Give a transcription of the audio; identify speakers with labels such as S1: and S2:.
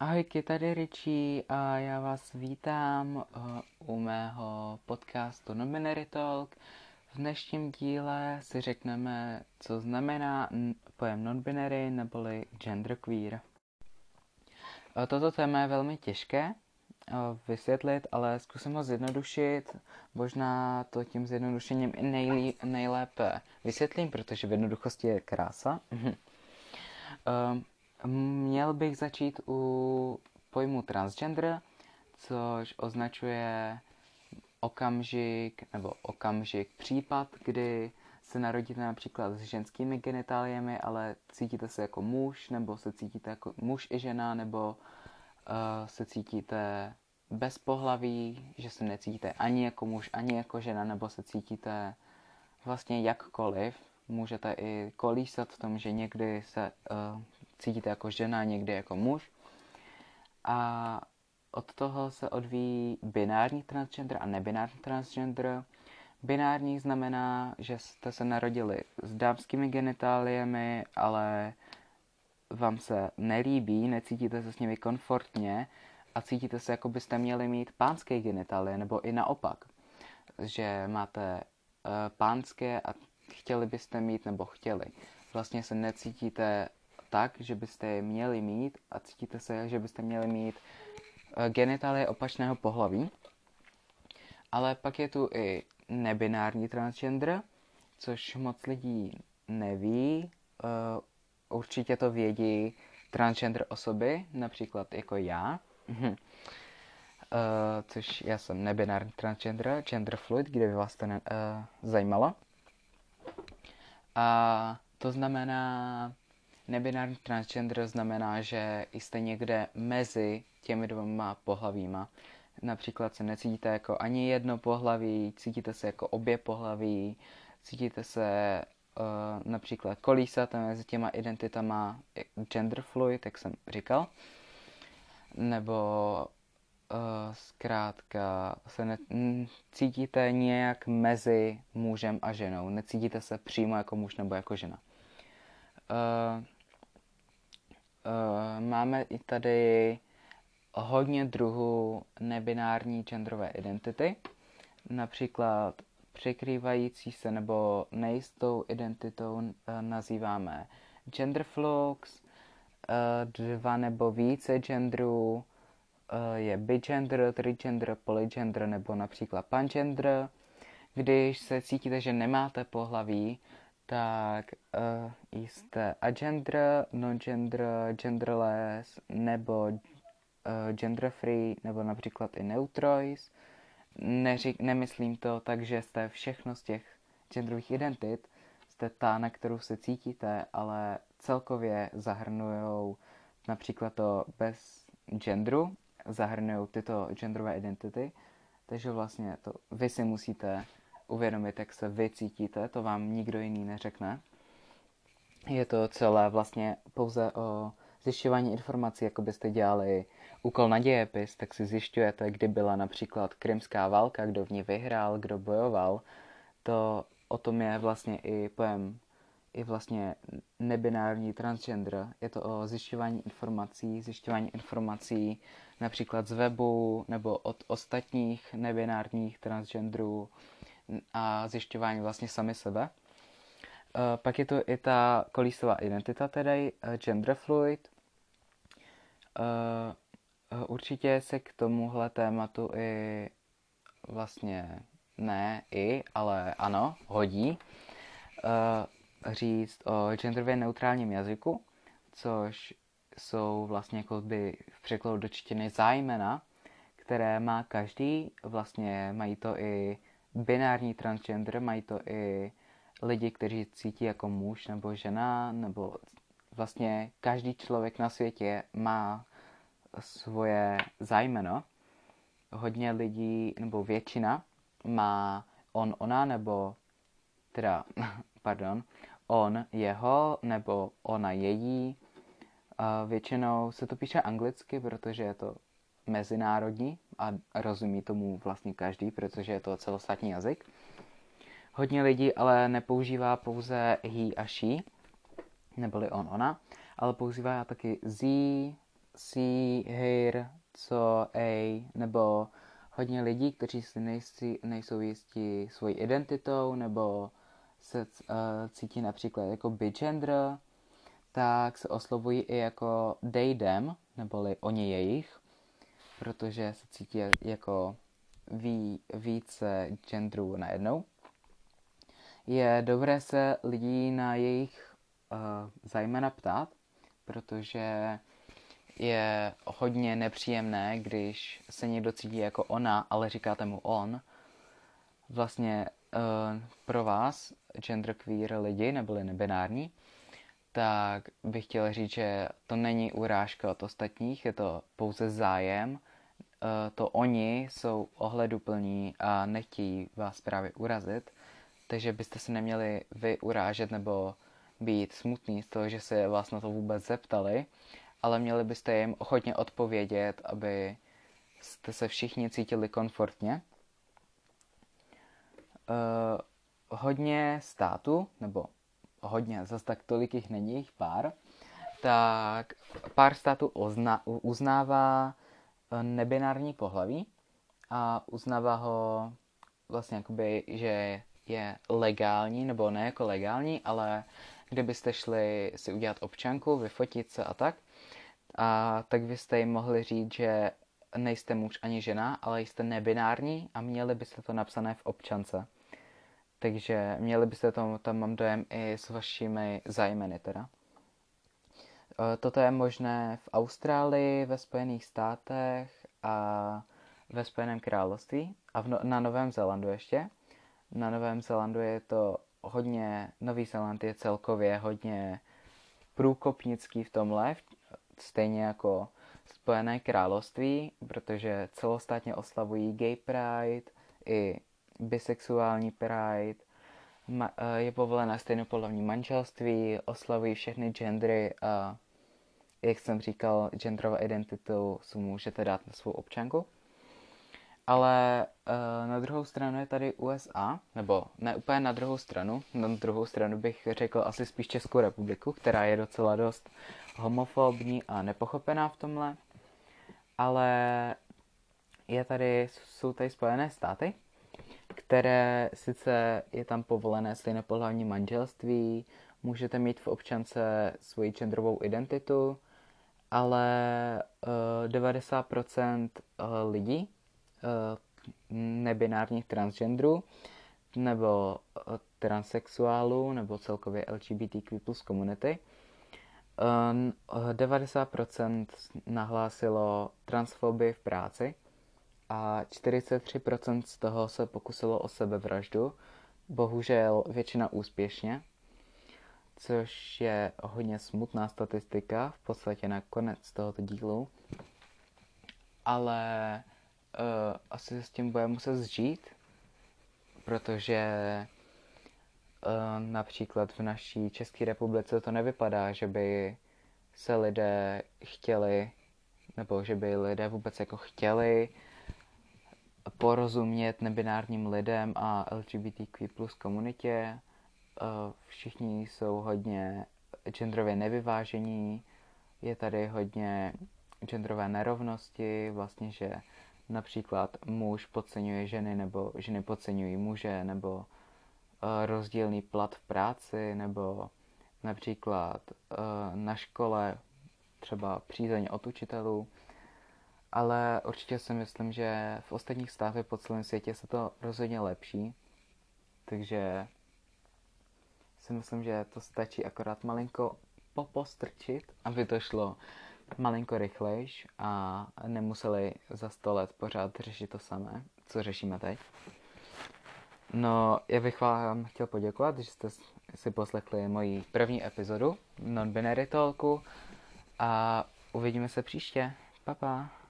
S1: Ahojky, tady Richie a já vás vítám uh, u mého podcastu Nominary Talk. V dnešním díle si řekneme, co znamená pojem non-binary neboli genderqueer. Uh, toto téma je velmi těžké uh, vysvětlit, ale zkusím ho zjednodušit. Možná to tím zjednodušením i nejlí, nejlépe vysvětlím, protože v jednoduchosti je krása. Měl bych začít u pojmu transgender, což označuje okamžik nebo okamžik případ, kdy se narodíte například s ženskými genitáliemi, ale cítíte se jako muž, nebo se cítíte jako muž i žena, nebo uh, se cítíte bez pohlaví, že se necítíte ani jako muž, ani jako žena, nebo se cítíte vlastně jakkoliv. Můžete i kolísat v tom, že někdy se uh, cítíte jako žena, někdy jako muž. A od toho se odvíjí binární transgender a nebinární transgender. Binární znamená, že jste se narodili s dámskými genitáliemi, ale vám se nelíbí, necítíte se s nimi komfortně a cítíte se, jako byste měli mít pánské genitálie, nebo i naopak. Že máte uh, pánské a chtěli byste mít, nebo chtěli. Vlastně se necítíte tak, že byste je měli mít a cítíte se, že byste měli mít eh, genitálie opačného pohlaví. Ale pak je tu i nebinární transgender, což moc lidí neví. Uh, určitě to vědí transgender osoby, například jako já. uh, což já jsem nebinární transgender, gender fluid, kdyby vás to ne, uh, zajímalo. A to znamená, Nebinární transgender znamená, že jste někde mezi těmi dvěma pohlavíma. Například se necítíte jako ani jedno pohlaví, cítíte se jako obě pohlaví, cítíte se uh, například kolísat mezi těma identitama gender fluid, jak jsem říkal. Nebo uh, zkrátka se ne, cítíte nějak mezi mužem a ženou. Necítíte se přímo jako muž nebo jako žena. Uh, Uh, máme i tady hodně druhů nebinární genderové identity, například překrývající se nebo nejistou identitou uh, nazýváme genderflux, uh, dva nebo více genderů uh, je bigender, trigender, polygender nebo například pangender. Když se cítíte, že nemáte pohlaví, tak uh, jste agender, non-gender, genderless nebo uh, gender free nebo například i neutrois. Neřík, nemyslím to tak, že jste všechno z těch genderových identit, jste ta, na kterou se cítíte, ale celkově zahrnují například to bez genderu, zahrnují tyto genderové identity, takže vlastně to vy si musíte uvědomit, jak se vy cítíte, to vám nikdo jiný neřekne. Je to celé vlastně pouze o zjišťování informací, jako byste dělali úkol na dějepis, tak si zjišťujete, kdy byla například krymská válka, kdo v ní vyhrál, kdo bojoval. To o tom je vlastně i pojem i vlastně nebinární transgender. Je to o zjišťování informací, zjišťování informací například z webu nebo od ostatních nebinárních transgenderů, a zjišťování vlastně sami sebe. Uh, pak je tu i ta kolísová identita, tedy uh, gender fluid. Uh, určitě se k tomuhle tématu i vlastně ne i, ale ano, hodí říct o genderově neutrálním jazyku, což jsou vlastně jako by v překladu do čtiny zájmena, které má každý, vlastně mají to i binární transgender, mají to i lidi, kteří cítí jako muž nebo žena, nebo vlastně každý člověk na světě má svoje zájmeno. Hodně lidí, nebo většina, má on, ona, nebo teda, pardon, on, jeho, nebo ona, její. Většinou se to píše anglicky, protože je to mezinárodní a rozumí tomu vlastně každý, protože je to celostátní jazyk. Hodně lidí ale nepoužívá pouze he a she, neboli on, ona, ale používá taky z, she, her, co, a, nebo hodně lidí, kteří si nejsi, nejsou jistí svojí identitou, nebo se uh, cítí například jako bigender, tak se oslovují i jako they, them, neboli oni jejich, protože se cítí jako ví, více genderů najednou. Je dobré se lidí na jejich uh, zajména ptát, protože je hodně nepříjemné, když se někdo cítí jako ona, ale říkáte mu on. Vlastně uh, pro vás, genderqueer lidi, neboli nebinární, tak bych chtěl říct, že to není urážka od ostatních, je to pouze zájem. Uh, to oni jsou ohleduplní a nechtějí vás právě urazit, takže byste se neměli vy urážet nebo být smutný z toho, že se vás na to vůbec zeptali, ale měli byste jim ochotně odpovědět, aby jste se všichni cítili komfortně. Uh, hodně států, nebo hodně, zase tak tolik jich není, jich pár, tak pár států ozna, uznává eh, nebinární pohlaví a uznává ho vlastně jakoby, že je legální, nebo ne jako legální, ale kdybyste šli si udělat občanku, vyfotit se a tak, a tak byste jim mohli říct, že nejste muž ani žena, ale jste nebinární a měli byste to napsané v občance. Takže měli byste to, tam mám dojem, i s vašimi zájmeny teda. E, toto je možné v Austrálii, ve Spojených státech a ve Spojeném království a v no, na Novém Zélandu ještě. Na Novém Zélandu je to hodně, Nový Zéland je celkově hodně průkopnický v tomhle, stejně jako Spojené království, protože celostátně oslavují gay pride i bisexuální pride, ma, eh, je povolené stejnopolovní manželství, oslavují všechny gendry a jak jsem říkal, genderovou identitu si můžete dát na svou občanku. Ale uh, na druhou stranu je tady USA, nebo ne úplně na druhou stranu, na druhou stranu bych řekl asi spíš Českou republiku, která je docela dost homofobní a nepochopená v tomhle. Ale je tady, jsou tady Spojené státy, které sice je tam povolené stejnopohlavní manželství, můžete mít v občance svoji genderovou identitu, ale uh, 90% lidí uh, nebinárních transgenderů nebo transexuálů nebo celkově LGBTQ plus komunity 90% nahlásilo transfobii v práci a 43% z toho se pokusilo o sebevraždu, bohužel většina úspěšně, což je hodně smutná statistika v podstatě na konec tohoto dílu. Ale uh, asi s tím budeme muset zžít, protože uh, například v naší České republice to nevypadá, že by se lidé chtěli, nebo že by lidé vůbec jako chtěli porozumět nebinárním lidem a LGBTQ plus komunitě. Eh, všichni jsou hodně genderově nevyvážení, je tady hodně genderové nerovnosti, vlastně, že například muž podceňuje ženy nebo ženy podceňují muže, nebo eh, rozdílný plat v práci, nebo například eh, na škole třeba přízeň od učitelů, ale určitě si myslím, že v ostatních státech po celém světě se to rozhodně lepší, takže si myslím, že to stačí akorát malinko popostrčit, aby to šlo malinko rychlejš a nemuseli za sto let pořád řešit to samé, co řešíme teď. No, já bych vám chtěl poděkovat, že jste si poslechli moji první epizodu Non-Binary Talku a uvidíme se příště. Pa, pa.